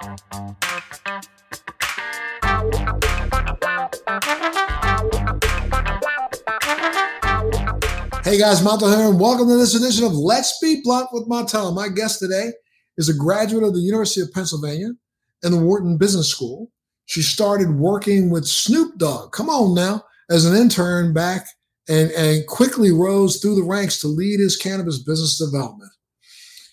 Hey guys, Montel here, and welcome to this edition of Let's Be Blunt with Montel. My guest today is a graduate of the University of Pennsylvania and the Wharton Business School. She started working with Snoop Dogg, come on now, as an intern back and, and quickly rose through the ranks to lead his cannabis business development.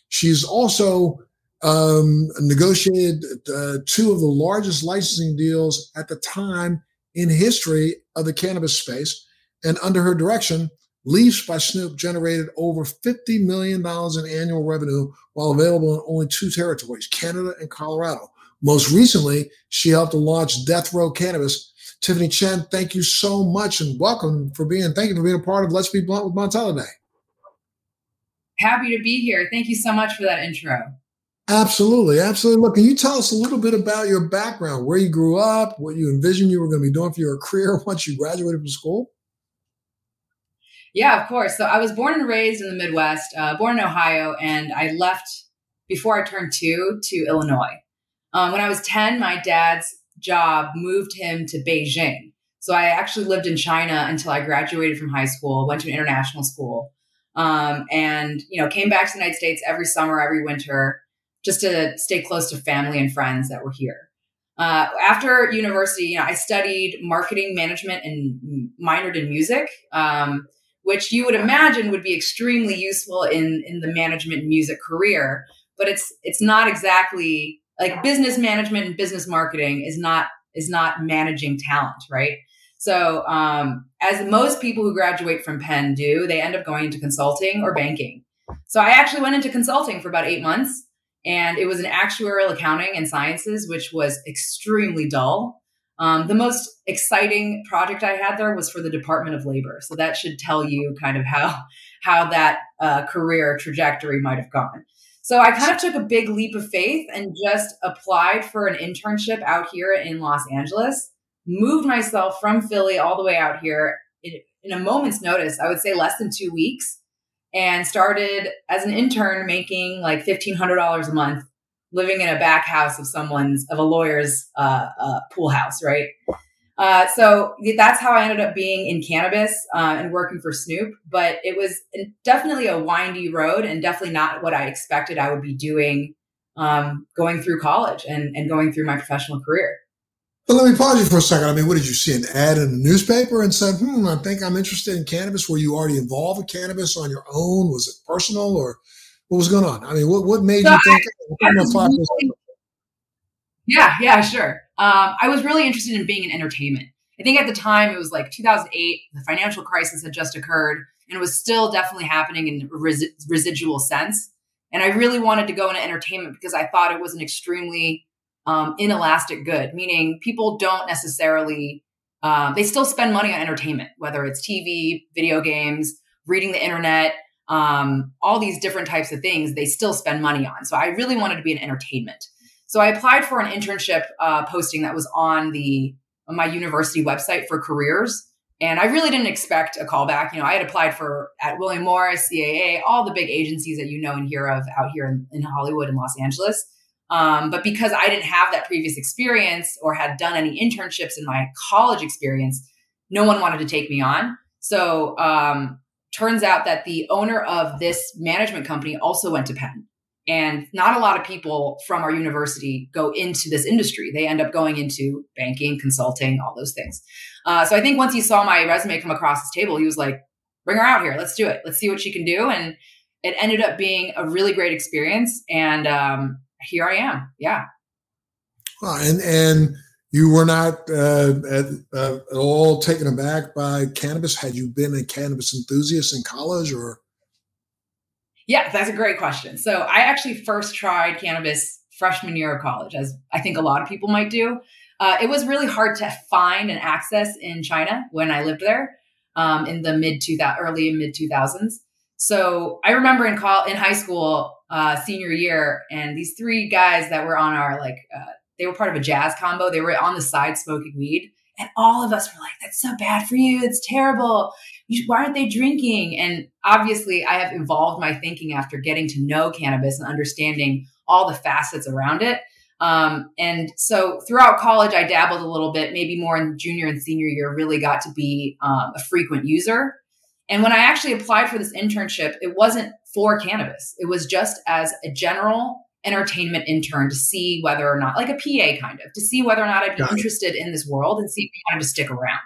She's also um, negotiated uh, two of the largest licensing deals at the time in history of the cannabis space. And under her direction, Leafs by Snoop generated over $50 million in annual revenue while available in only two territories, Canada and Colorado. Most recently, she helped to launch Death Row Cannabis. Tiffany Chin, thank you so much and welcome for being, thank you for being a part of Let's Be Blunt with Montel. Happy to be here. Thank you so much for that intro. Absolutely, absolutely. Look, can you tell us a little bit about your background, where you grew up, what you envisioned you were going to be doing for your career once you graduated from school? Yeah, of course. So I was born and raised in the Midwest, uh, born in Ohio, and I left before I turned two to Illinois. Um, when I was 10, my dad's job moved him to Beijing. So I actually lived in China until I graduated from high school, went to an international school, um, and you know came back to the United States every summer, every winter, just to stay close to family and friends that were here. Uh, after university, you know, I studied marketing management and minored in music. Um, which you would imagine would be extremely useful in in the management music career but it's it's not exactly like business management and business marketing is not is not managing talent right so um, as most people who graduate from penn do they end up going into consulting or banking so i actually went into consulting for about eight months and it was an actuarial accounting and sciences which was extremely dull um, the most exciting project I had there was for the Department of Labor, so that should tell you kind of how how that uh, career trajectory might have gone. So I kind of took a big leap of faith and just applied for an internship out here in Los Angeles. Moved myself from Philly all the way out here in, in a moment's notice. I would say less than two weeks, and started as an intern making like fifteen hundred dollars a month living in a back house of someone's of a lawyer's uh, uh, pool house, right? Uh, so that's how I ended up being in cannabis uh, and working for Snoop. But it was definitely a windy road and definitely not what I expected I would be doing um, going through college and, and going through my professional career. But let me pause you for a second. I mean, what did you see? An ad in a newspaper and said, hmm, I think I'm interested in cannabis. Were you already involved with cannabis on your own? Was it personal or what was going on? I mean, what, what made so you think? I, I really, yeah, yeah, sure. Um, I was really interested in being in entertainment. I think at the time it was like 2008, the financial crisis had just occurred and it was still definitely happening in a res- residual sense. And I really wanted to go into entertainment because I thought it was an extremely um, inelastic good, meaning people don't necessarily, um, they still spend money on entertainment, whether it's TV, video games, reading the internet, um, all these different types of things they still spend money on. So I really wanted to be in entertainment. So I applied for an internship uh, posting that was on the on my university website for careers. And I really didn't expect a callback. You know, I had applied for at William Morris, CAA, all the big agencies that you know and hear of out here in, in Hollywood and Los Angeles. Um, but because I didn't have that previous experience or had done any internships in my college experience, no one wanted to take me on. So um, turns out that the owner of this management company also went to Penn. And not a lot of people from our university go into this industry. They end up going into banking, consulting, all those things. Uh, so I think once he saw my resume come across his table, he was like, bring her out here. Let's do it. Let's see what she can do. And it ended up being a really great experience. And um, here I am. Yeah. Well, and, and you were not uh, at, uh, at, all taken aback by cannabis. Had you been a cannabis enthusiast in college, or? Yeah, that's a great question. So I actually first tried cannabis freshman year of college, as I think a lot of people might do. Uh, it was really hard to find and access in China when I lived there um, in the mid two thousand, early mid two thousands. So I remember in call in high school, uh, senior year, and these three guys that were on our like uh, they were part of a jazz combo. They were on the side smoking weed. And all of us were like, that's so bad for you. It's terrible. You, why aren't they drinking? And obviously, I have evolved my thinking after getting to know cannabis and understanding all the facets around it. Um, and so throughout college, I dabbled a little bit, maybe more in junior and senior year, really got to be um, a frequent user. And when I actually applied for this internship, it wasn't for cannabis. It was just as a general entertainment intern to see whether or not, like a PA kind of, to see whether or not I'd be Got interested it. in this world and see if I wanted to stick around.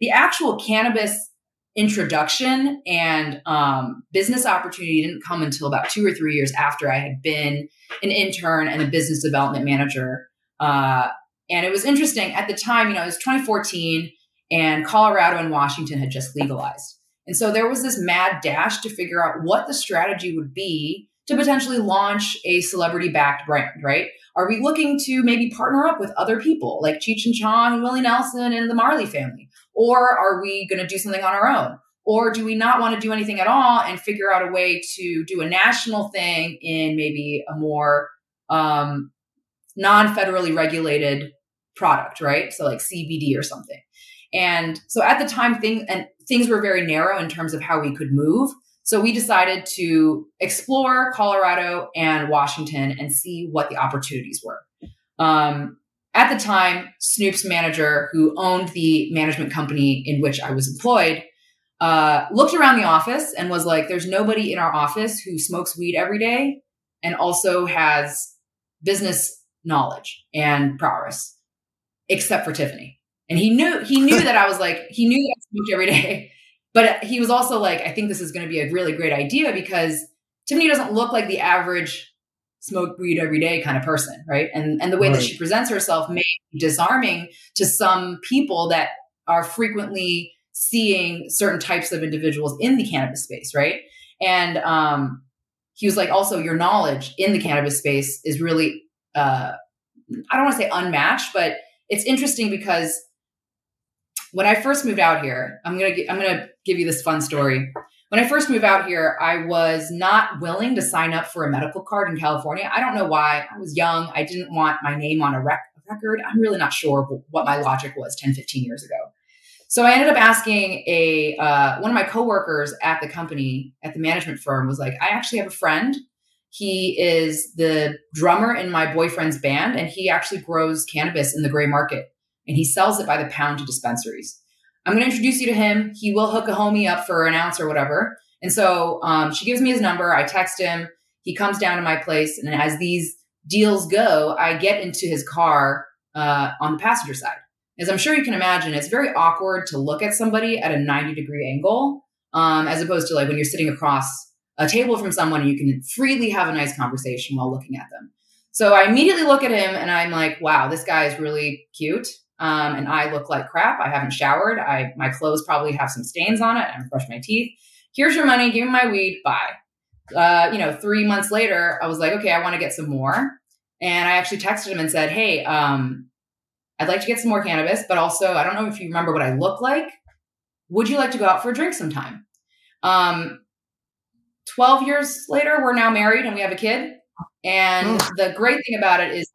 The actual cannabis introduction and um, business opportunity didn't come until about two or three years after I had been an intern and a business development manager. Uh, and it was interesting at the time, you know, it was 2014 and Colorado and Washington had just legalized. And so there was this mad dash to figure out what the strategy would be to potentially launch a celebrity backed brand, right? Are we looking to maybe partner up with other people like Cheech and Chong and Willie Nelson and the Marley family? Or are we going to do something on our own? Or do we not want to do anything at all and figure out a way to do a national thing in maybe a more um, non federally regulated product, right? So like CBD or something. And so at the time, things and things were very narrow in terms of how we could move. So we decided to explore Colorado and Washington and see what the opportunities were. Um, at the time, Snoop's manager, who owned the management company in which I was employed, uh, looked around the office and was like, "There's nobody in our office who smokes weed every day and also has business knowledge and prowess, except for Tiffany." And he knew he knew that I was like he knew that I smoked every day, but he was also like, "I think this is going to be a really great idea because Tiffany doesn't look like the average smoke weed every day kind of person, right? And and the way right. that she presents herself may be disarming to some people that are frequently seeing certain types of individuals in the cannabis space, right? And um, he was like, also your knowledge in the cannabis space is really, uh, I don't want to say unmatched, but it's interesting because when I first moved out here, I'm gonna I'm gonna give you this fun story. When I first moved out here, I was not willing to sign up for a medical card in California. I don't know why. I was young. I didn't want my name on a rec- record. I'm really not sure what my logic was 10, 15 years ago. So I ended up asking a uh, one of my coworkers at the company at the management firm was like, I actually have a friend. He is the drummer in my boyfriend's band, and he actually grows cannabis in the gray market, and he sells it by the pound to dispensaries. I'm going to introduce you to him. He will hook a homie up for an ounce or whatever. And so um, she gives me his number. I text him. He comes down to my place, and as these deals go, I get into his car uh, on the passenger side as I'm sure you can imagine, it's very awkward to look at somebody at a 90 degree angle, um, as opposed to like when you're sitting across a table from someone you can freely have a nice conversation while looking at them. So I immediately look at him and I'm like, wow, this guy is really cute. Um, and I look like crap. I haven't showered. I my clothes probably have some stains on it. I haven't brushed my teeth. Here's your money. Give me my weed. Bye. Uh, you know, three months later, I was like, okay, I want to get some more. And I actually texted him and said, hey, um, I'd like to get some more cannabis, but also I don't know if you remember what I look like. Would you like to go out for a drink sometime? Um, 12 years later, we're now married and we have a kid. And oh. the great thing about it is,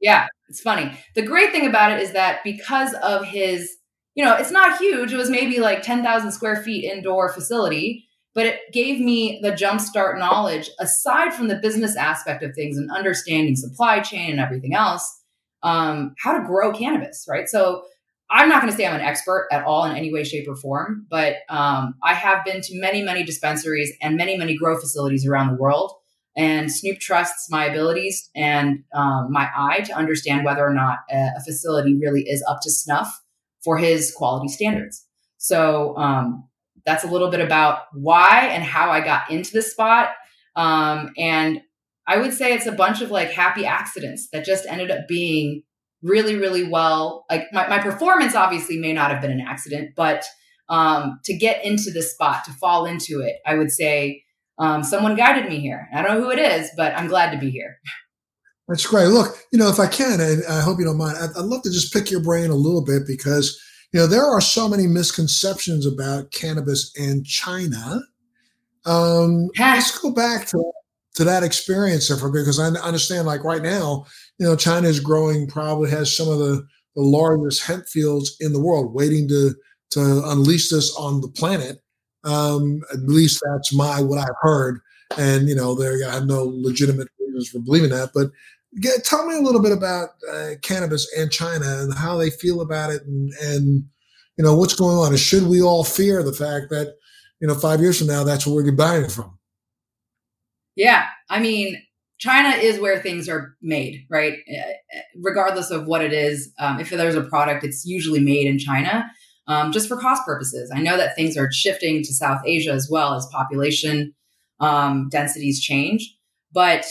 yeah, it's funny. The great thing about it is that because of his, you know, it's not huge. It was maybe like 10,000 square feet indoor facility, but it gave me the jumpstart knowledge aside from the business aspect of things and understanding supply chain and everything else um, how to grow cannabis, right? So I'm not going to say I'm an expert at all in any way, shape, or form, but um, I have been to many, many dispensaries and many, many grow facilities around the world. And Snoop trusts my abilities and um, my eye to understand whether or not a, a, facility really is up to snuff for his quality standards. So um, that's a little bit about why and how I got into this spot. Um, and I would say it's a bunch of like happy accidents that just ended up being really, really well. Like my, my performance obviously may not have been an accident, but um, to get into this spot, to fall into it, I would say um, someone guided me here. I don't know who it is, but I'm glad to be here. That's great. Look, you know, if I can, and I hope you don't mind, I'd, I'd love to just pick your brain a little bit because, you know, there are so many misconceptions about cannabis and China. Um, let's go back to to that experience for because I understand like right now, you know, China is growing, probably has some of the, the largest hemp fields in the world, waiting to to unleash this on the planet. Um, at least that's my what I've heard, and you know, there I have no legitimate reasons for believing that. But Get, tell me a little bit about uh, cannabis and China and how they feel about it, and and you know what's going on. And should we all fear the fact that you know five years from now that's where we're buying it from? Yeah, I mean, China is where things are made, right? Uh, regardless of what it is, um, if there's a product, it's usually made in China. Um, just for cost purposes. I know that things are shifting to South Asia as well as population um, densities change. But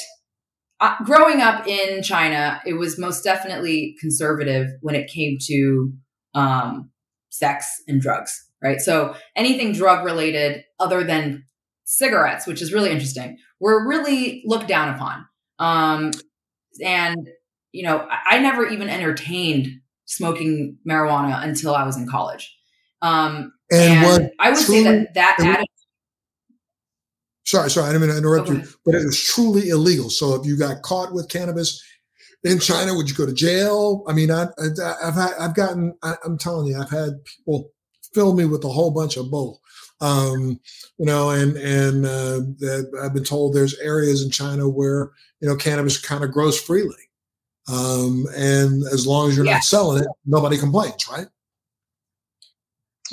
uh, growing up in China, it was most definitely conservative when it came to um, sex and drugs, right? So anything drug related other than cigarettes, which is really interesting, were really looked down upon. Um, and, you know, I, I never even entertained smoking marijuana until I was in college. Um, and, and I would truly, say that that attitude Sorry, sorry, I didn't mean to interrupt okay. you, but it was truly illegal. So if you got caught with cannabis in China, would you go to jail? I mean, I, have had, I've gotten, I, am telling you, I've had people fill me with a whole bunch of bull. Um, you know, and and uh, that I've been told there's areas in China where you know cannabis kind of grows freely, um, and as long as you're yeah. not selling it, nobody complains, right?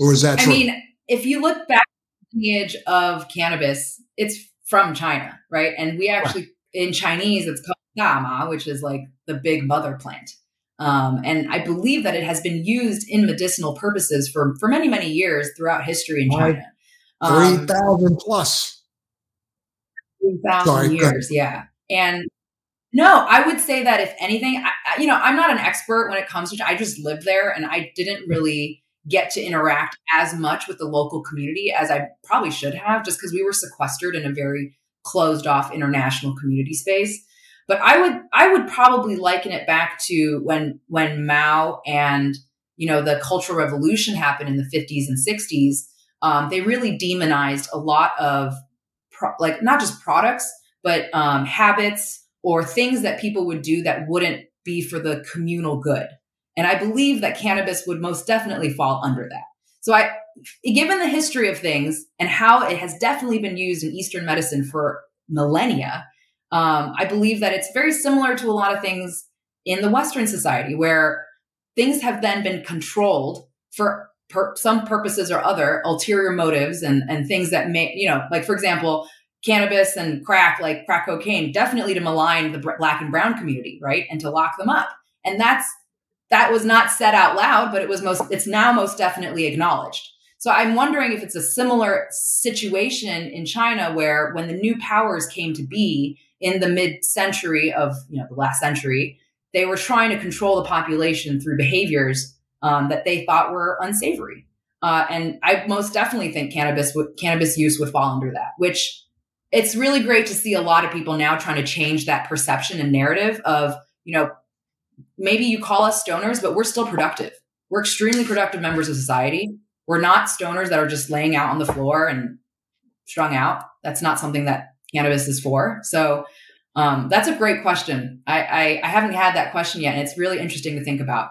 Or is that? I true? mean, if you look back the lineage of cannabis, it's from China, right? And we actually in Chinese it's called dama, which is like the big mother plant. Um, and I believe that it has been used in medicinal purposes for for many many years throughout history in China. Um, Three thousand plus. Three thousand years, yeah. And no, I would say that if anything, I, you know, I'm not an expert when it comes to. I just lived there, and I didn't really get to interact as much with the local community as I probably should have, just because we were sequestered in a very closed off international community space. But I would I would probably liken it back to when when Mao and you know the Cultural Revolution happened in the 50s and 60s. Um, they really demonized a lot of pro- like not just products, but um, habits or things that people would do that wouldn't be for the communal good. And I believe that cannabis would most definitely fall under that. So I, given the history of things and how it has definitely been used in Eastern medicine for millennia, um, I believe that it's very similar to a lot of things in the Western society where things have then been controlled for per- some purposes or other ulterior motives and, and things that may, you know, like for example, cannabis and crack, like crack cocaine, definitely to malign the black and brown community, right? And to lock them up. And that's that was not said out loud, but it was most, it's now most definitely acknowledged. So I'm wondering if it's a similar situation in China where when the new powers came to be in the mid century of, you know, the last century, they were trying to control the population through behaviors um, that they thought were unsavory. Uh, and I most definitely think cannabis would, cannabis use would fall under that, which it's really great to see a lot of people now trying to change that perception and narrative of, you know, maybe you call us stoners, but we're still productive. We're extremely productive members of society. We're not stoners that are just laying out on the floor and strung out. That's not something that cannabis is for. So um, that's a great question. I, I, I haven't had that question yet, and it's really interesting to think about.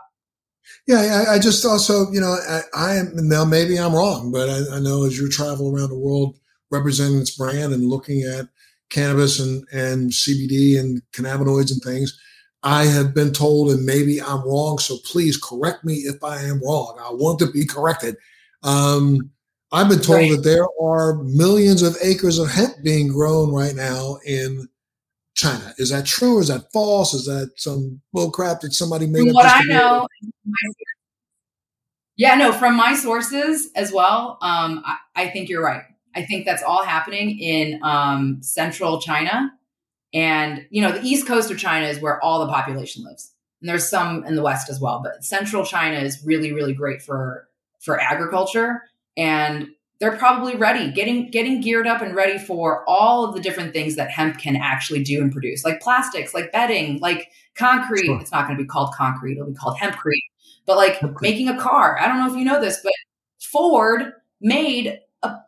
Yeah, I, I just also, you know, I, I, am now maybe I'm wrong, but I, I know as you travel around the world representing its brand and looking at cannabis and, and CBD and cannabinoids and things, I have been told, and maybe I'm wrong, so please correct me if I am wrong. I want to be corrected. Um, I've been told right. that there are millions of acres of hemp being grown right now in China. Is that true? Is that false? Is that some bullcrap that somebody made from up? What I know, yeah, no, from my sources as well. Um, I, I, think you're right. I think that's all happening in um, central China and, you know, the east coast of China is where all the population lives. And there's some in the west as well, but central China is really, really great for for agriculture. And they're probably ready, getting getting geared up and ready for all of the different things that hemp can actually do and produce, like plastics, like bedding, like concrete. Sure. It's not going to be called concrete; it'll be called hempcrete. But like hempcrete. making a car, I don't know if you know this, but Ford made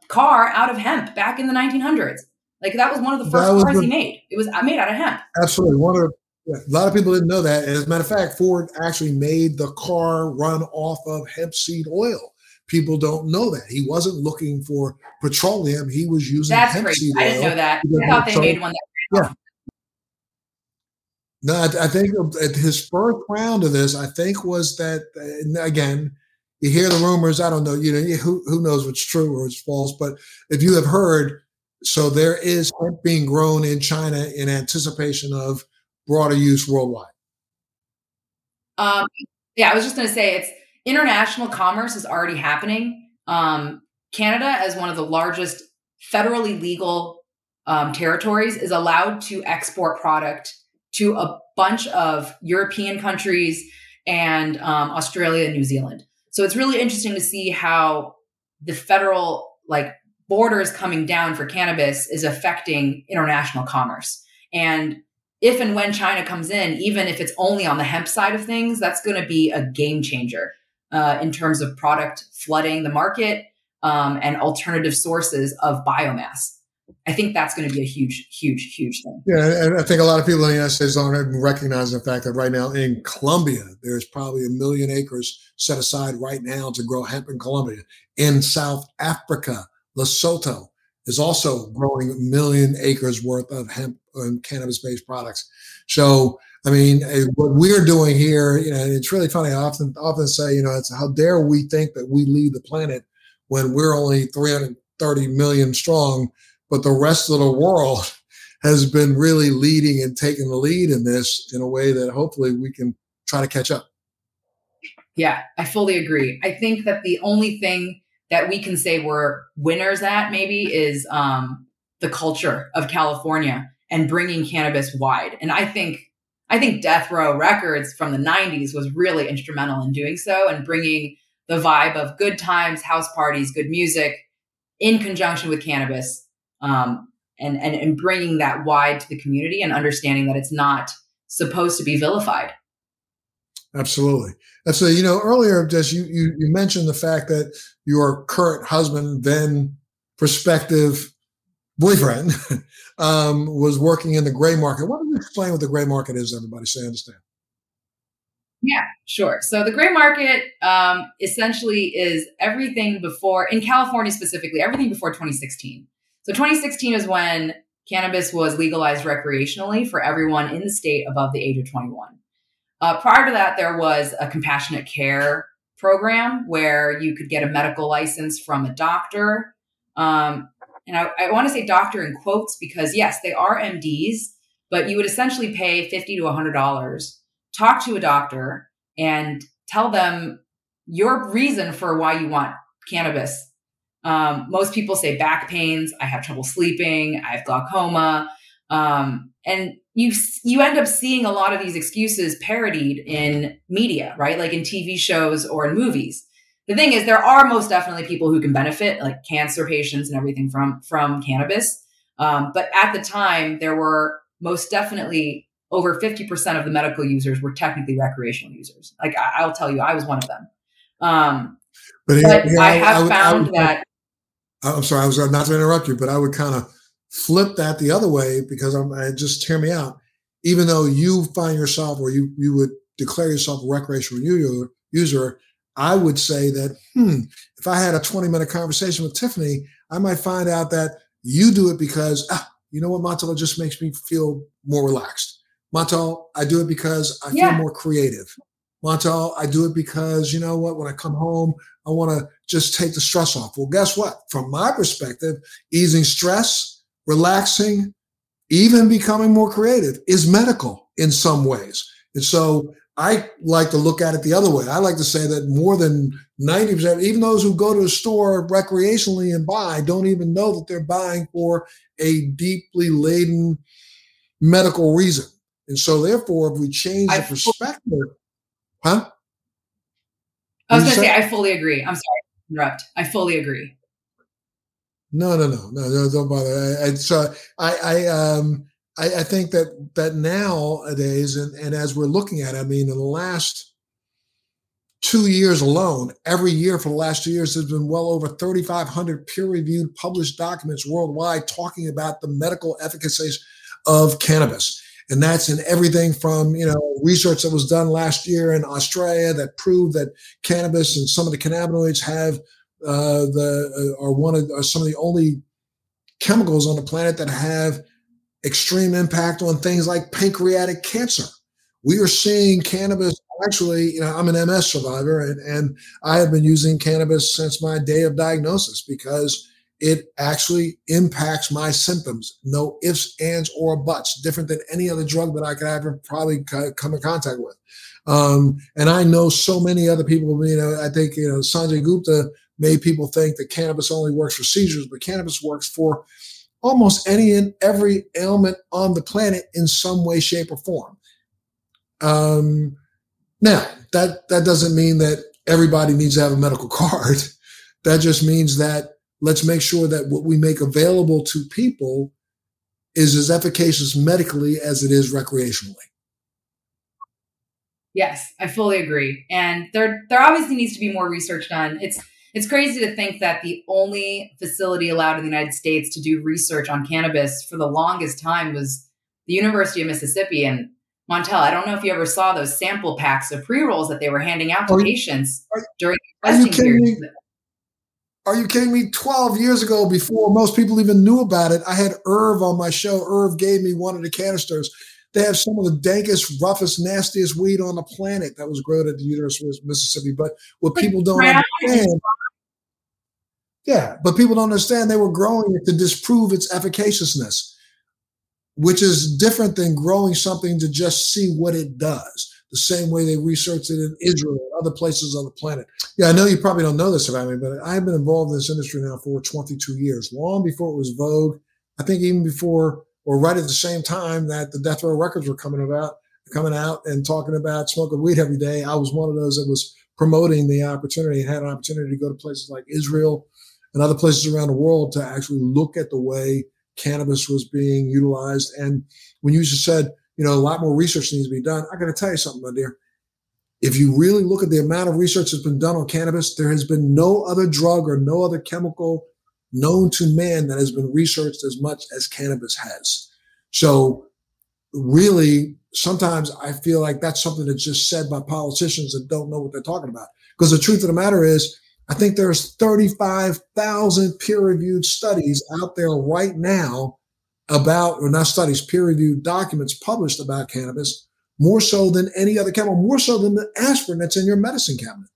car out of hemp back in the 1900s. Like that was one of the first cars the, he made. It was uh, made out of hemp. Absolutely. One of a lot of people didn't know that. And as a matter of fact, Ford actually made the car run off of hemp seed oil. People don't know that. He wasn't looking for petroleum. He was using That's hemp crazy. seed I didn't know that. I thought they made one that yeah. No, I, I think um, his first round of this, I think, was that uh, again. You hear the rumors. I don't know. You know, who who knows what's true or what's false. But if you have heard, so there is hemp being grown in China in anticipation of broader use worldwide. Um, yeah, I was just going to say it's international commerce is already happening. Um, Canada, as one of the largest federally legal um, territories, is allowed to export product to a bunch of European countries and um, Australia and New Zealand. So it's really interesting to see how the federal like borders coming down for cannabis is affecting international commerce. And if and when China comes in, even if it's only on the hemp side of things, that's going to be a game changer uh, in terms of product flooding the market um, and alternative sources of biomass. I think that's going to be a huge, huge, huge thing. Yeah, and I think a lot of people in the United States even recognize the fact that right now in Colombia, there's probably a million acres set aside right now to grow hemp in Colombia. In South Africa, Lesotho is also growing a million acres worth of hemp and cannabis-based products. So, I mean, eh, what we're doing here, you know, it's really funny. I often often say, you know, it's how dare we think that we lead the planet when we're only 330 million strong, but the rest of the world has been really leading and taking the lead in this in a way that hopefully we can try to catch up. Yeah, I fully agree. I think that the only thing that we can say we're winners at maybe is um, the culture of California and bringing cannabis wide. And I think I think Death Row Records from the 90s was really instrumental in doing so and bringing the vibe of good times, house parties, good music in conjunction with cannabis um, and, and, and bringing that wide to the community and understanding that it's not supposed to be vilified. Absolutely. And So, you know, earlier, just you, you, you mentioned the fact that your current husband, then prospective boyfriend, um, was working in the gray market. Why don't you explain what the gray market is, everybody, so I understand? Yeah, sure. So the gray market um, essentially is everything before, in California specifically, everything before 2016. So 2016 is when cannabis was legalized recreationally for everyone in the state above the age of 21. Uh, prior to that, there was a compassionate care program where you could get a medical license from a doctor. Um, and I, I want to say doctor in quotes because, yes, they are MDs, but you would essentially pay 50 to $100, talk to a doctor, and tell them your reason for why you want cannabis. Um, most people say back pains, I have trouble sleeping, I have glaucoma. Um, and you you end up seeing a lot of these excuses parodied in media, right? Like in TV shows or in movies. The thing is, there are most definitely people who can benefit, like cancer patients and everything from from cannabis. Um, but at the time, there were most definitely over 50% of the medical users were technically recreational users. Like I, will tell you, I was one of them. Um, but, but I, have I would, found would, that. I'm sorry, I was not to interrupt you, but I would kind of flip that the other way because I'm I just hear me out. Even though you find yourself or you you would declare yourself a recreational user, user I would say that hmm, if I had a 20 minute conversation with Tiffany, I might find out that you do it because ah, you know what, Montel, it just makes me feel more relaxed. Montel, I do it because I yeah. feel more creative. Montel, I do it because you know what, when I come home, I want to just take the stress off. Well, guess what? From my perspective, easing stress relaxing, even becoming more creative is medical in some ways. And so I like to look at it the other way. I like to say that more than 90%, even those who go to the store recreationally and buy, don't even know that they're buying for a deeply laden medical reason. And so, therefore, if we change the perspective, huh? I was going to say, I fully agree. I'm sorry, to interrupt. I fully agree. No, no, no, no, no don't bother. I, I, so I, I, um, I, I think that that nowadays, and, and as we're looking at, it, I mean, in the last two years alone, every year for the last two years, there's been well over 3,500 peer-reviewed published documents worldwide talking about the medical efficacies of cannabis. And that's in everything from, you know, research that was done last year in Australia that proved that cannabis and some of the cannabinoids have uh, the uh, are one of are some of the only chemicals on the planet that have extreme impact on things like pancreatic cancer. We are seeing cannabis actually, you know, I'm an MS survivor and, and I have been using cannabis since my day of diagnosis because it actually impacts my symptoms. No ifs, ands, or buts, different than any other drug that I could ever probably come in contact with. Um, and I know so many other people, you know, I think, you know, Sanjay Gupta made people think that cannabis only works for seizures, but cannabis works for almost any and every ailment on the planet in some way, shape, or form. Um, now, that, that doesn't mean that everybody needs to have a medical card. That just means that let's make sure that what we make available to people is as efficacious medically as it is recreationally. Yes, I fully agree. And there there obviously needs to be more research done. It's it's crazy to think that the only facility allowed in the United States to do research on cannabis for the longest time was the University of Mississippi and Montel. I don't know if you ever saw those sample packs of pre rolls that they were handing out to are patients you, during testing period. Are you kidding me? 12 years ago, before most people even knew about it, I had Irv on my show. Irv gave me one of the canisters. They have some of the dankest, roughest, nastiest weed on the planet that was grown at the University of Mississippi. But what people don't understand, yeah, but people don't understand they were growing it to disprove its efficaciousness, which is different than growing something to just see what it does. The same way they researched it in Israel and other places on the planet. Yeah, I know you probably don't know this about me, but I've been involved in this industry now for 22 years, long before it was vogue. I think even before or right at the same time that the death row records were coming about, coming out and talking about smoking weed every day. I was one of those that was promoting the opportunity and had an opportunity to go to places like Israel and other places around the world to actually look at the way cannabis was being utilized. And when you just said, you know, a lot more research needs to be done, I got to tell you something, my dear. If you really look at the amount of research that's been done on cannabis, there has been no other drug or no other chemical known to man that has been researched as much as cannabis has. So really, sometimes I feel like that's something that's just said by politicians that don't know what they're talking about. Because the truth of the matter is, I think there's 35,000 peer-reviewed studies out there right now about, or not studies, peer-reviewed documents published about cannabis, more so than any other chemical, more so than the aspirin that's in your medicine cabinet.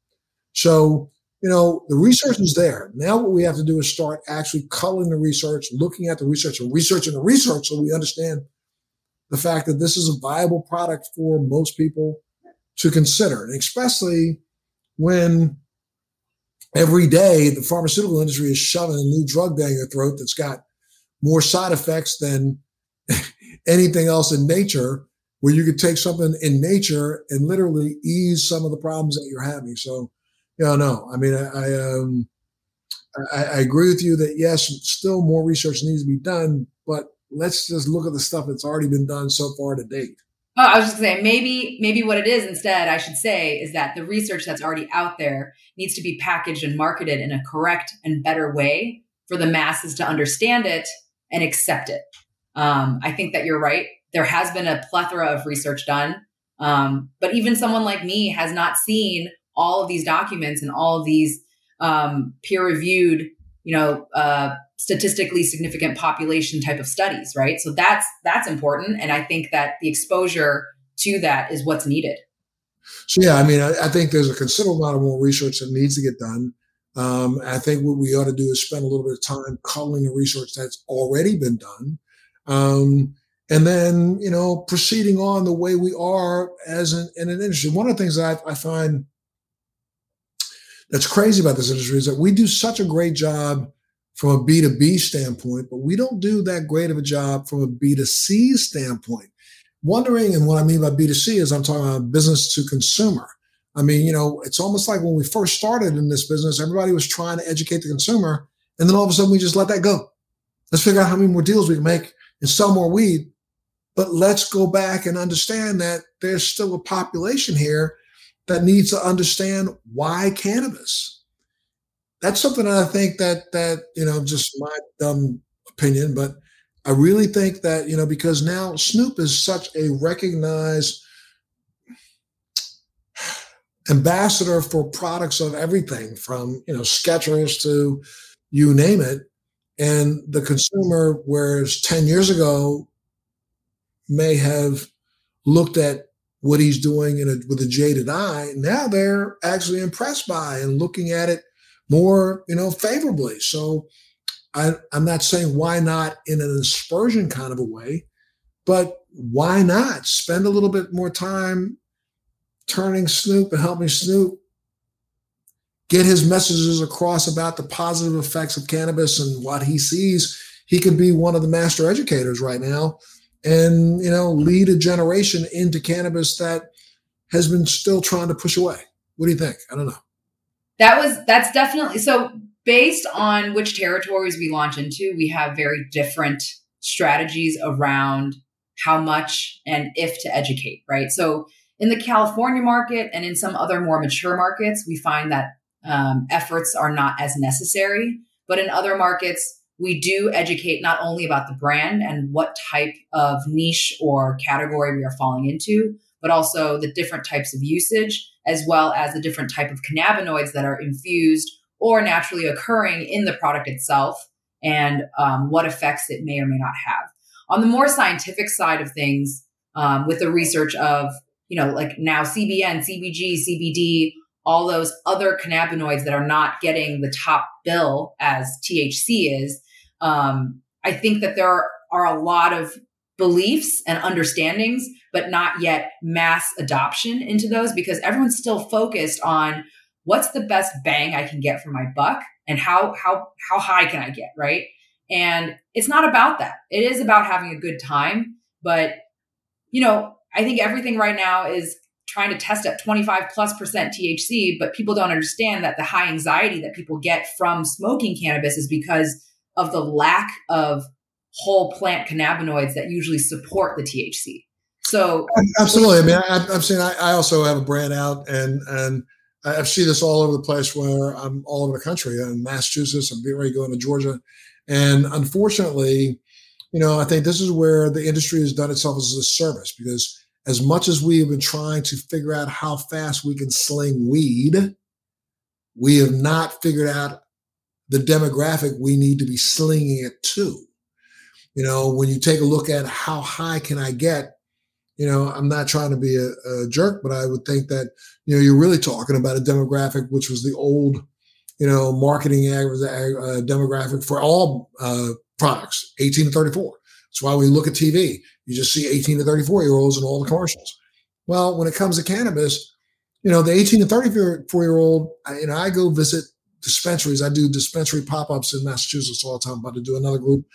So you know, the research is there. Now what we have to do is start actually culling the research, looking at the research and researching the research so we understand the fact that this is a viable product for most people to consider. And especially when every day the pharmaceutical industry is shoving a new drug down your throat that's got more side effects than anything else in nature, where you could take something in nature and literally ease some of the problems that you're having. So yeah, no. I mean, I, I um, I, I, agree with you that yes, still more research needs to be done, but let's just look at the stuff that's already been done so far to date. Oh, I was just saying maybe maybe what it is instead, I should say, is that the research that's already out there needs to be packaged and marketed in a correct and better way for the masses to understand it and accept it. Um, I think that you're right. There has been a plethora of research done, um, but even someone like me has not seen all of these documents and all of these um, peer reviewed, you know, uh, statistically significant population type of studies, right? So that's that's important, and I think that the exposure to that is what's needed. So yeah, I mean, I, I think there's a considerable amount of more research that needs to get done. Um, I think what we ought to do is spend a little bit of time culling the research that's already been done. Um, and then, you know, proceeding on the way we are as an, in an industry. One of the things that I, I find that's crazy about this industry is that we do such a great job from a B2B standpoint, but we don't do that great of a job from a B2C standpoint. Wondering, and what I mean by B2C is I'm talking about business to consumer. I mean, you know, it's almost like when we first started in this business, everybody was trying to educate the consumer. And then all of a sudden we just let that go. Let's figure out how many more deals we can make and sell more weed. But let's go back and understand that there's still a population here that needs to understand why cannabis. That's something that I think that that you know, just my dumb opinion, but I really think that you know because now Snoop is such a recognized ambassador for products of everything from you know Skechers to you name it, and the consumer, whereas ten years ago may have looked at what he's doing a, with a jaded eye, now they're actually impressed by and looking at it more, you know, favorably. So I, I'm not saying why not in an aspersion kind of a way, but why not spend a little bit more time turning Snoop and helping Snoop get his messages across about the positive effects of cannabis and what he sees. He could be one of the master educators right now and you know lead a generation into cannabis that has been still trying to push away. What do you think? I don't know. That was that's definitely so based on which territories we launch into we have very different strategies around how much and if to educate right? So in the california market and in some other more mature markets we find that um, efforts are not as necessary but in other markets we do educate not only about the brand and what type of niche or category we are falling into, but also the different types of usage, as well as the different type of cannabinoids that are infused or naturally occurring in the product itself and um, what effects it may or may not have. On the more scientific side of things, um, with the research of, you know, like now CBN, CBG, CBD, all those other cannabinoids that are not getting the top bill as THC is, um, I think that there are, are a lot of beliefs and understandings, but not yet mass adoption into those because everyone's still focused on what's the best bang I can get for my buck and how how how high can I get, right? And it's not about that. It is about having a good time, but you know, I think everything right now is trying to test at 25 plus percent THC, but people don't understand that the high anxiety that people get from smoking cannabis is because of the lack of whole plant cannabinoids that usually support the THC. So absolutely. I mean, I, am saying I, I, also have a brand out, and and I see this all over the place. Where I'm all over the country, in Massachusetts, I'm getting ready to go into Georgia, and unfortunately, you know, I think this is where the industry has done itself as a service because as much as we have been trying to figure out how fast we can sling weed, we have not figured out the demographic we need to be slinging it to. You know, when you take a look at how high can I get, you know, I'm not trying to be a, a jerk, but I would think that, you know, you're really talking about a demographic which was the old, you know, marketing uh, demographic for all uh, products, 18 to 34. That's why we look at TV. You just see 18 to 34 year olds in all the commercials. Well, when it comes to cannabis, you know, the 18 to 34 year old, you know, I go visit dispensaries. I do dispensary pop ups in Massachusetts all the time. I'm about to do another group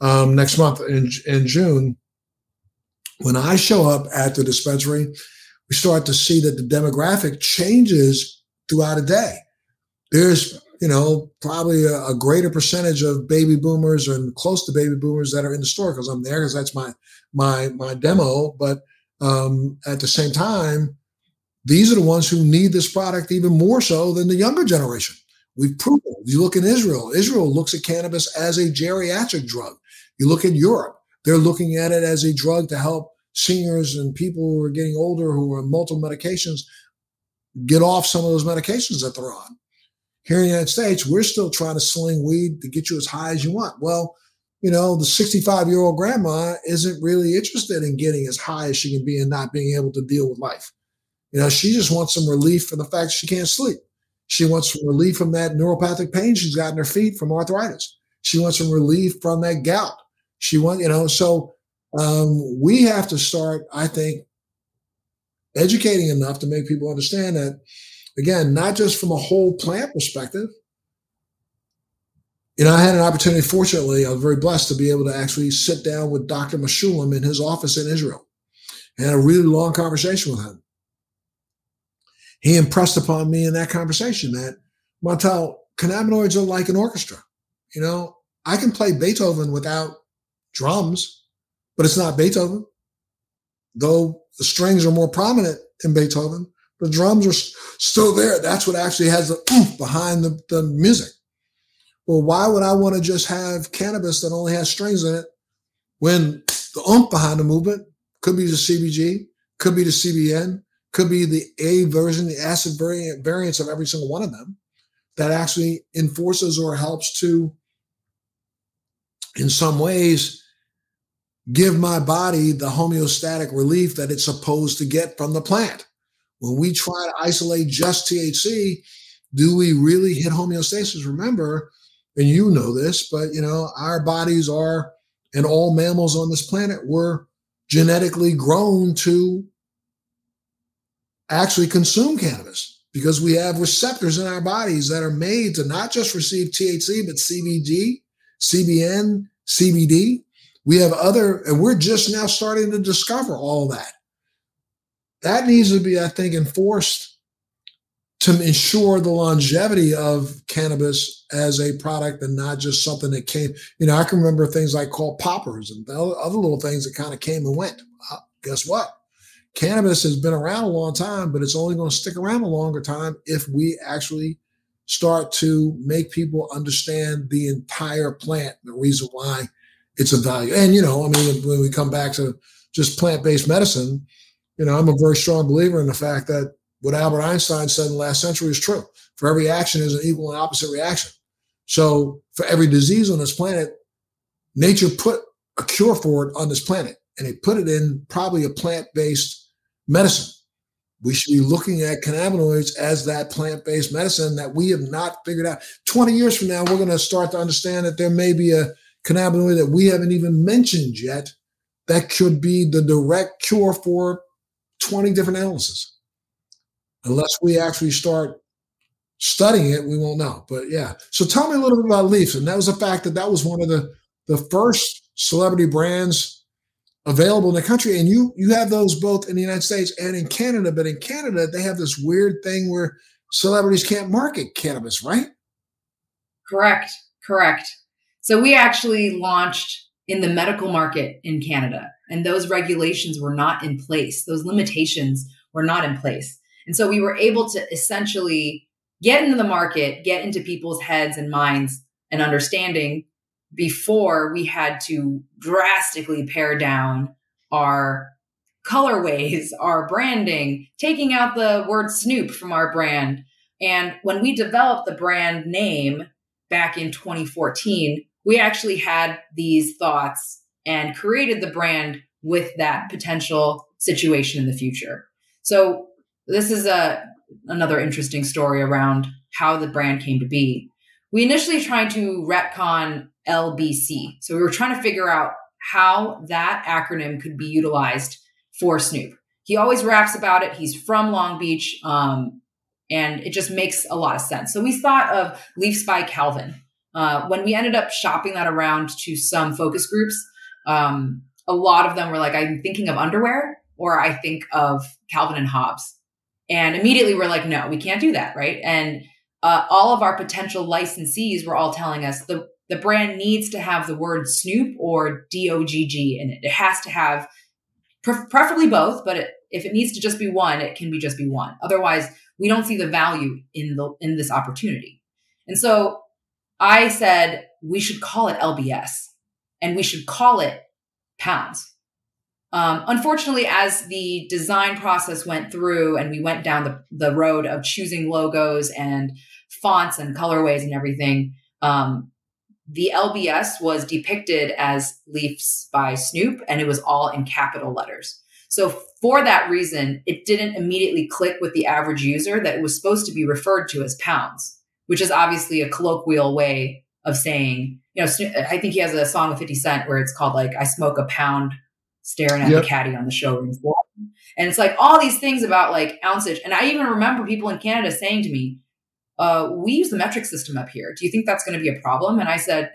um, next month in, in June. When I show up at the dispensary, we start to see that the demographic changes throughout a day. There's, you know, probably a, a greater percentage of baby boomers and close to baby boomers that are in the store because I'm there because that's my my my demo. But um, at the same time, these are the ones who need this product even more so than the younger generation. We've proven. You look in Israel. Israel looks at cannabis as a geriatric drug. You look in Europe. They're looking at it as a drug to help seniors and people who are getting older who are on multiple medications get off some of those medications that they're on. Here in the United States, we're still trying to sling weed to get you as high as you want. Well, you know, the 65 year old grandma isn't really interested in getting as high as she can be and not being able to deal with life. You know, she just wants some relief from the fact she can't sleep. She wants some relief from that neuropathic pain she's got in her feet from arthritis. She wants some relief from that gout. She wants, you know, so um, we have to start, I think, educating enough to make people understand that, again, not just from a whole plant perspective. You know, I had an opportunity, fortunately, I was very blessed to be able to actually sit down with Dr. Mechoulam in his office in Israel and a really long conversation with him he impressed upon me in that conversation that Montel, cannabinoids are like an orchestra. You know, I can play Beethoven without drums, but it's not Beethoven. Though the strings are more prominent in Beethoven, the drums are still there. That's what actually has the oomph behind the, the music. Well, why would I want to just have cannabis that only has strings in it when the oomph behind the movement could be the CBG, could be the CBN, could be the A version, the acid variant variants of every single one of them that actually enforces or helps to, in some ways, give my body the homeostatic relief that it's supposed to get from the plant. When we try to isolate just THC, do we really hit homeostasis? Remember, and you know this, but you know, our bodies are, and all mammals on this planet were genetically grown to actually consume cannabis because we have receptors in our bodies that are made to not just receive THC, but CBG, CBN, CBD. We have other, and we're just now starting to discover all that. That needs to be, I think, enforced to ensure the longevity of cannabis as a product and not just something that came. You know, I can remember things like called poppers and other little things that kind of came and went. Well, guess what? Cannabis has been around a long time, but it's only going to stick around a longer time if we actually start to make people understand the entire plant, the reason why it's a value. And, you know, I mean, when we come back to just plant based medicine, you know, I'm a very strong believer in the fact that what Albert Einstein said in the last century is true. For every action is an equal and opposite reaction. So for every disease on this planet, nature put a cure for it on this planet, and they put it in probably a plant-based medicine. We should be looking at cannabinoids as that plant-based medicine that we have not figured out. 20 years from now, we're going to start to understand that there may be a cannabinoid that we haven't even mentioned yet that could be the direct cure for 20 different illnesses unless we actually start studying it, we won't know. But yeah. So tell me a little bit about Leafs. And that was the fact that that was one of the, the first celebrity brands available in the country. And you you have those both in the United States and in Canada. But in Canada, they have this weird thing where celebrities can't market cannabis, right? Correct. Correct. So we actually launched in the medical market in Canada, and those regulations were not in place. Those limitations were not in place. And so we were able to essentially get into the market, get into people's heads and minds and understanding before we had to drastically pare down our colorways, our branding, taking out the word Snoop from our brand. And when we developed the brand name back in 2014, we actually had these thoughts and created the brand with that potential situation in the future. So this is a another interesting story around how the brand came to be. We initially tried to retcon LBC. So we were trying to figure out how that acronym could be utilized for Snoop. He always raps about it. He's from Long Beach. Um, and it just makes a lot of sense. So we thought of Leafs by Calvin. Uh, when we ended up shopping that around to some focus groups, um, a lot of them were like, I'm thinking of underwear or I think of Calvin and Hobbes. And immediately we're like, no, we can't do that, right? And uh, all of our potential licensees were all telling us the the brand needs to have the word Snoop or DOGG in it. It has to have pre- preferably both, but it, if it needs to just be one, it can be just be one. Otherwise, we don't see the value in the in this opportunity. And so I said we should call it LBS and we should call it pounds um, unfortunately, as the design process went through and we went down the, the road of choosing logos and fonts and colorways and everything, um, the LBS was depicted as Leafs by Snoop and it was all in capital letters. So, for that reason, it didn't immediately click with the average user that it was supposed to be referred to as pounds, which is obviously a colloquial way of saying, you know, I think he has a song of 50 Cent where it's called like, I smoke a pound staring at yep. the caddy on the showroom floor. And it's like all these things about like ounceage. And I even remember people in Canada saying to me, uh, we use the metric system up here. Do you think that's going to be a problem? And I said,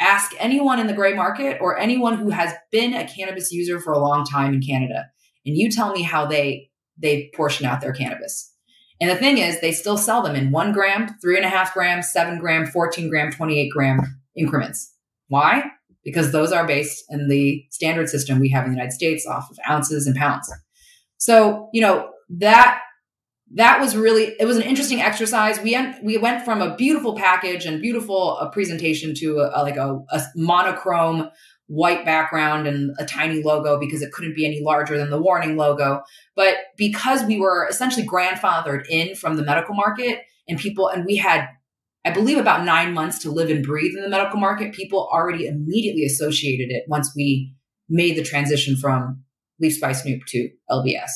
ask anyone in the gray market or anyone who has been a cannabis user for a long time in Canada. And you tell me how they they portion out their cannabis. And the thing is, they still sell them in one gram, three and a half gram, seven gram, 14 gram, 28 gram increments. Why? because those are based in the standard system we have in the United States off of ounces and pounds. So, you know, that that was really it was an interesting exercise. We we went from a beautiful package and beautiful uh, presentation to a, a, like a, a monochrome white background and a tiny logo because it couldn't be any larger than the warning logo. But because we were essentially grandfathered in from the medical market and people and we had I believe about nine months to live and breathe in the medical market, people already immediately associated it once we made the transition from Leafs by Snoop to LBS.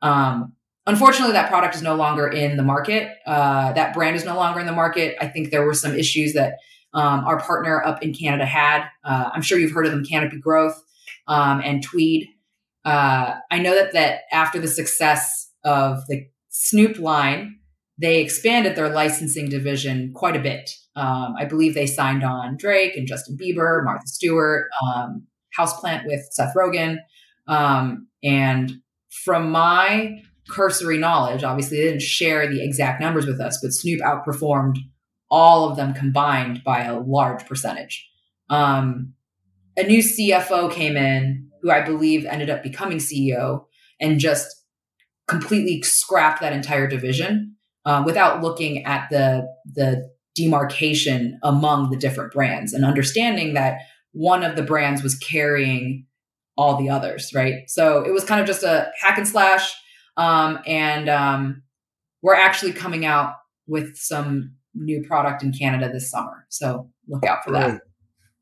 Um, unfortunately, that product is no longer in the market. Uh, that brand is no longer in the market. I think there were some issues that um, our partner up in Canada had. Uh, I'm sure you've heard of them, Canopy Growth um, and Tweed. Uh, I know that that after the success of the Snoop line, they expanded their licensing division quite a bit. Um, I believe they signed on Drake and Justin Bieber, Martha Stewart, um, Houseplant with Seth Rogen. Um, and from my cursory knowledge, obviously they didn't share the exact numbers with us, but Snoop outperformed all of them combined by a large percentage. Um, a new CFO came in who I believe ended up becoming CEO and just completely scrapped that entire division um, without looking at the the demarcation among the different brands and understanding that one of the brands was carrying all the others, right? So it was kind of just a hack and slash. Um, and um, we're actually coming out with some new product in Canada this summer. So look out for great. that.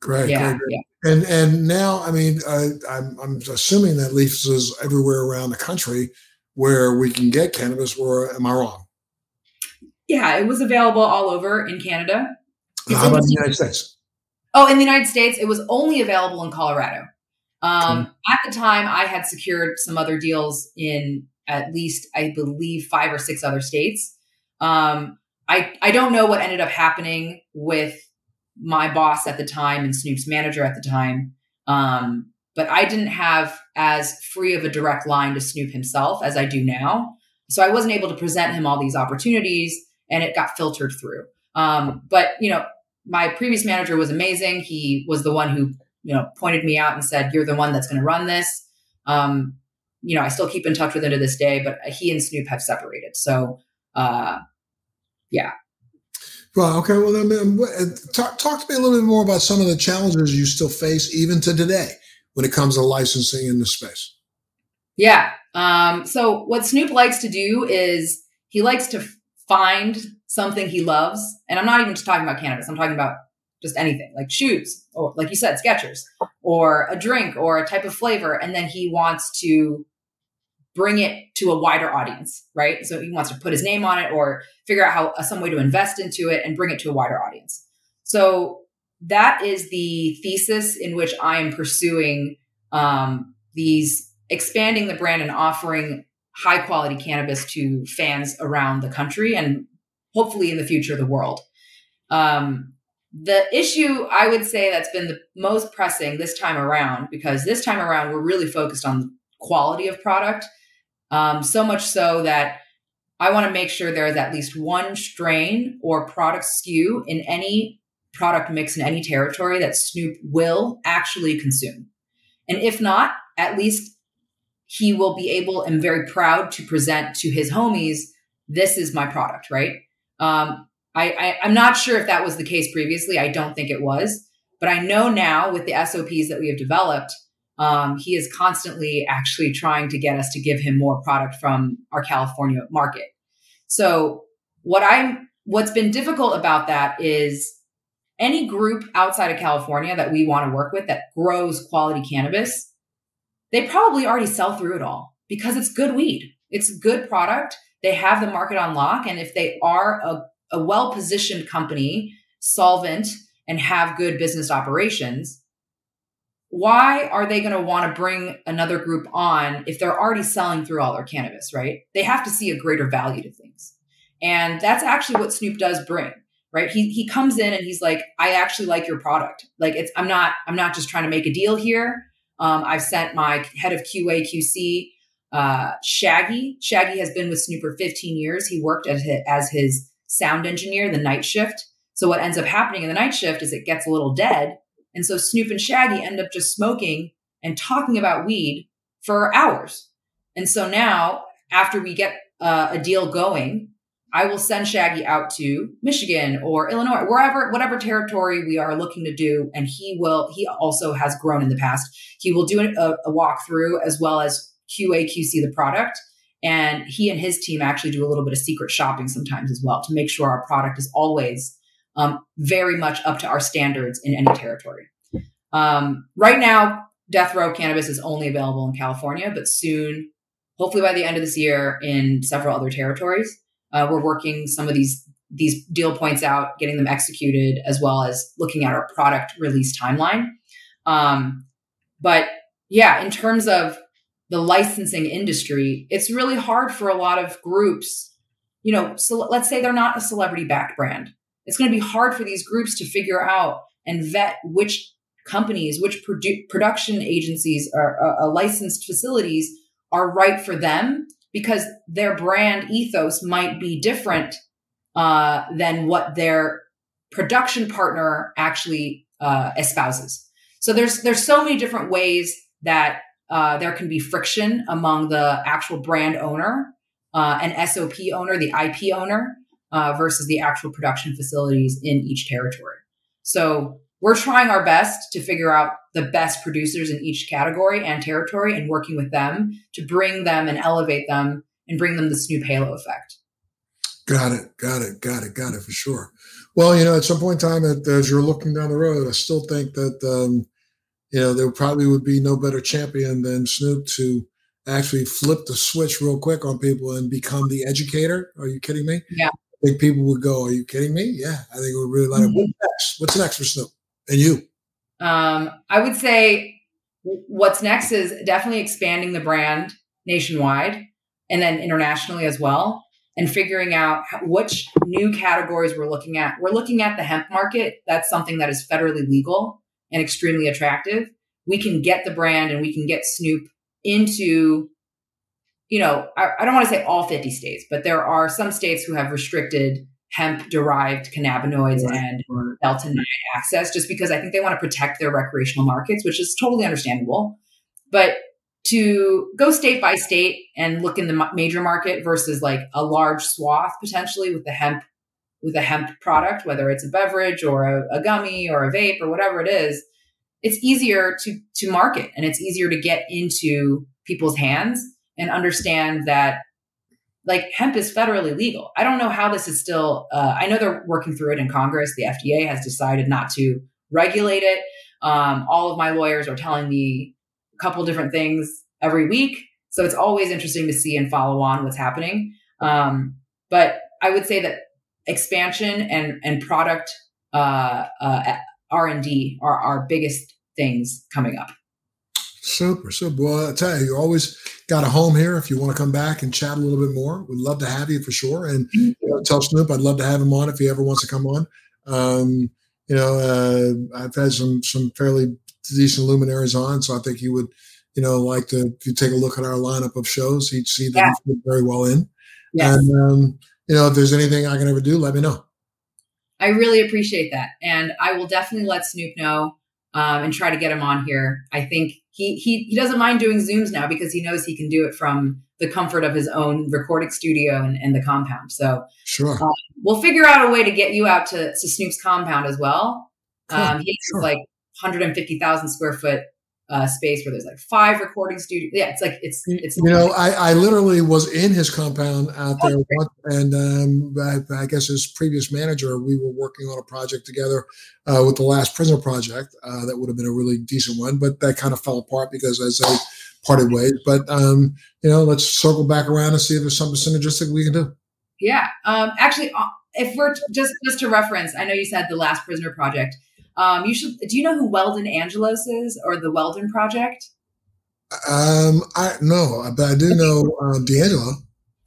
Great, yeah, great. Yeah. And and now, I mean, uh, I'm I'm assuming that Leafs is everywhere around the country where we can get cannabis. Or am I wrong? Yeah, it was available all over in Canada. How about in the United States? Oh, in the United States, it was only available in Colorado. Um, cool. At the time, I had secured some other deals in at least, I believe, five or six other states. Um, I I don't know what ended up happening with my boss at the time and Snoop's manager at the time. Um, but I didn't have as free of a direct line to Snoop himself as I do now. So I wasn't able to present him all these opportunities and it got filtered through. Um, but you know, my previous manager was amazing. He was the one who, you know, pointed me out and said, you're the one that's going to run this. Um, you know, I still keep in touch with him to this day, but he and Snoop have separated. So, uh, yeah. Well, okay. Well, then, talk, talk to me a little bit more about some of the challenges you still face even to today when it comes to licensing in the space. Yeah. Um, so what Snoop likes to do is he likes to find something he loves. And I'm not even just talking about cannabis. I'm talking about just anything like shoes or like you said, Skechers or a drink or a type of flavor. And then he wants to bring it to a wider audience, right? So he wants to put his name on it or figure out how uh, some way to invest into it and bring it to a wider audience. So that is the thesis in which I am pursuing um, these expanding the brand and offering high quality cannabis to fans around the country and hopefully in the future the world. Um, the issue I would say that's been the most pressing this time around, because this time around we're really focused on quality of product um, so much so that I want to make sure there is at least one strain or product SKU in any product mix in any territory that Snoop will actually consume. And if not, at least he will be able and very proud to present to his homies, this is my product, right? Um, I, I, I'm not sure if that was the case previously. I don't think it was. But I know now with the SOPs that we have developed, um, he is constantly actually trying to get us to give him more product from our California market. So what I'm what's been difficult about that is any group outside of California that we want to work with that grows quality cannabis, they probably already sell through it all because it's good weed. It's good product. They have the market on lock. And if they are a, a well positioned company, solvent, and have good business operations, why are they going to want to bring another group on if they're already selling through all their cannabis, right? They have to see a greater value to things. And that's actually what Snoop does bring, right? He he comes in and he's like, I actually like your product. Like it's I'm not I'm not just trying to make a deal here. Um, I've sent my head of QA QC, uh, Shaggy. Shaggy has been with Snoop for 15 years. He worked his, as his sound engineer, the night shift. So what ends up happening in the night shift is it gets a little dead and so Snoop and Shaggy end up just smoking and talking about weed for hours. And so now, after we get uh, a deal going, I will send Shaggy out to Michigan or Illinois, wherever, whatever territory we are looking to do. And he will, he also has grown in the past. He will do a, a walkthrough as well as QA, QC the product. And he and his team actually do a little bit of secret shopping sometimes as well to make sure our product is always um, very much up to our standards in any territory. Um, right now, Death Row Cannabis is only available in California, but soon, hopefully by the end of this year, in several other territories. Uh, we're working some of these these deal points out, getting them executed, as well as looking at our product release timeline. Um, but yeah, in terms of the licensing industry, it's really hard for a lot of groups. You know, so let's say they're not a celebrity backed brand. It's going to be hard for these groups to figure out and vet which companies, which produ- production agencies or uh, uh, licensed facilities are right for them because their brand ethos might be different uh, than what their production partner actually uh, espouses. So there's there's so many different ways that uh, there can be friction among the actual brand owner uh, and SOP owner, the IP owner, uh, versus the actual production facilities in each territory. So we're trying our best to figure out the best producers in each category and territory and working with them to bring them and elevate them and bring them this new Halo effect. Got it. Got it. Got it. Got it for sure. Well, you know, at some point in time, as you're looking down the road, I still think that, um, you know, there probably would be no better champion than Snoop to actually flip the switch real quick on people and become the educator. Are you kidding me? Yeah. I think people would go, Are you kidding me? Yeah. I think it would really like mm-hmm. What's next? What's next for Snoop and you? Um, I would say what's next is definitely expanding the brand nationwide and then internationally as well and figuring out which new categories we're looking at. We're looking at the hemp market. That's something that is federally legal and extremely attractive. We can get the brand and we can get Snoop into, you know, I, I don't want to say all 50 states, but there are some states who have restricted hemp derived cannabinoids right. and delta 9 access just because I think they want to protect their recreational markets, which is totally understandable. But to go state by state and look in the major market versus like a large swath potentially with the hemp with a hemp product whether it's a beverage or a, a, gummy or a vape or whatever it is it's easier to to market and it's easier to get into people's hands and understand that like hemp is federally legal i don't know how this is still uh, i know they're working through it in congress the fda has decided not to regulate it um, all of my lawyers are telling me a couple different things every week. So it's always interesting to see and follow on what's happening. Um, but I would say that expansion and and product uh, uh, R and D are our biggest things coming up. Super, super. Well, I tell you, you always got a home here. If you want to come back and chat a little bit more, we'd love to have you for sure. And you know, tell Snoop I'd love to have him on if he ever wants to come on. Um, you know, uh, I've had some some fairly decent luminaries on. So I think he would, you know, like to if you take a look at our lineup of shows, he'd see that yeah. he very well in. Yes. And um, you know, if there's anything I can ever do, let me know. I really appreciate that, and I will definitely let Snoop know um, and try to get him on here. I think he he he doesn't mind doing zooms now because he knows he can do it from the comfort of his own recording studio and, and the compound. So sure, uh, we'll figure out a way to get you out to, to Snoop's compound as well. Cool. Um, he's sure. like 150,000 square foot uh, space where there's like five recording studios. Yeah, it's like it's it's. You know, I, I literally was in his compound out there, okay. once, and um, I, I, guess his previous manager, we were working on a project together uh, with the last prisoner project. Uh, that would have been a really decent one, but that kind of fell apart because as they parted ways. But um, you know, let's circle back around and see if there's something synergistic we can do. Yeah, um, actually, uh, if we're just just to reference, I know you said the last prisoner project um, you should. Do you know who Weldon Angelos is, or the Weldon Project? Um, I no, but I do know um, DeAngelo.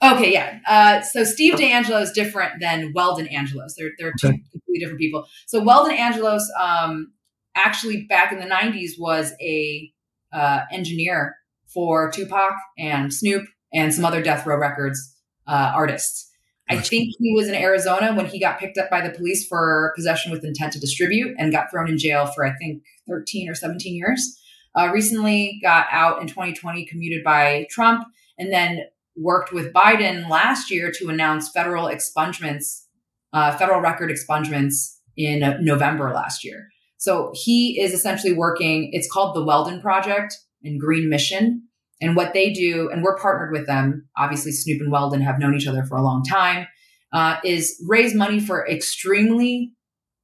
Okay, yeah. Uh, so Steve DeAngelo is different than Weldon Angelos. They're they're two completely different people. So Weldon Angelos, um, actually back in the '90s, was a uh, engineer for Tupac and Snoop and some other Death Row Records uh, artists. I think he was in Arizona when he got picked up by the police for possession with intent to distribute and got thrown in jail for, I think, 13 or 17 years. Uh, recently got out in 2020, commuted by Trump, and then worked with Biden last year to announce federal expungements, uh, federal record expungements in November last year. So he is essentially working, it's called the Weldon Project and Green Mission. And what they do, and we're partnered with them, obviously, Snoop and Weldon have known each other for a long time, uh, is raise money for extremely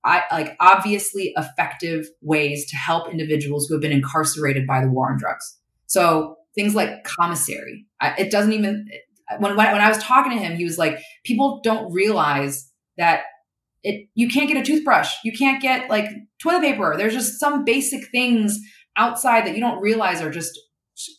I, like obviously effective ways to help individuals who have been incarcerated by the war on drugs. So things like commissary. I, it doesn't even when, when when I was talking to him, he was like, people don't realize that it you can't get a toothbrush, you can't get like toilet paper. There's just some basic things outside that you don't realize are just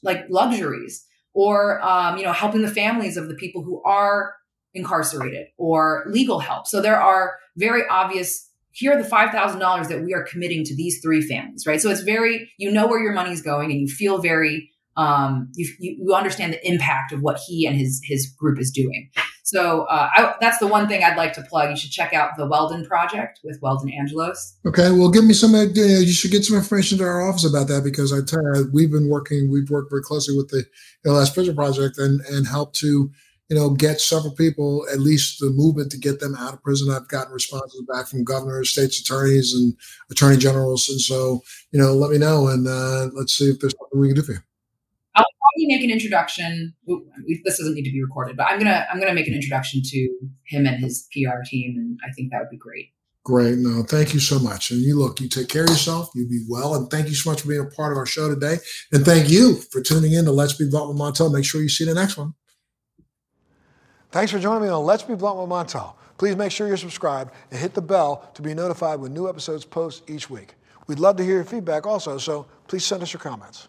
like luxuries, or um, you know, helping the families of the people who are incarcerated or legal help. So there are very obvious here are the $5,000 that we are committing to these three families, right? So it's very, you know where your money is going and you feel very, um, you, you understand the impact of what he and his, his group is doing. So uh, I, that's the one thing I'd like to plug. You should check out the Weldon Project with Weldon Angelos. Okay, well, give me some. Uh, you should get some information to our office about that because I tell you, we've been working. We've worked very closely with the LS Prison Project and and helped to you know, get several people, at least the movement to get them out of prison. I've gotten responses back from governors, states attorneys, and attorney generals. And so, you know, let me know and uh, let's see if there's something we can do for you. I'll make an introduction. This doesn't need to be recorded, but I'm gonna I'm gonna make an introduction to him and his PR team, and I think that would be great. Great. No, thank you so much. And you look, you take care of yourself. You be well. And thank you so much for being a part of our show today. And thank you for tuning in to Let's Be Blunt with Montel. Make sure you see the next one. Thanks for joining me on Let's Be Blunt with Montel. Please make sure you're subscribed and hit the bell to be notified when new episodes post each week. We'd love to hear your feedback also, so please send us your comments.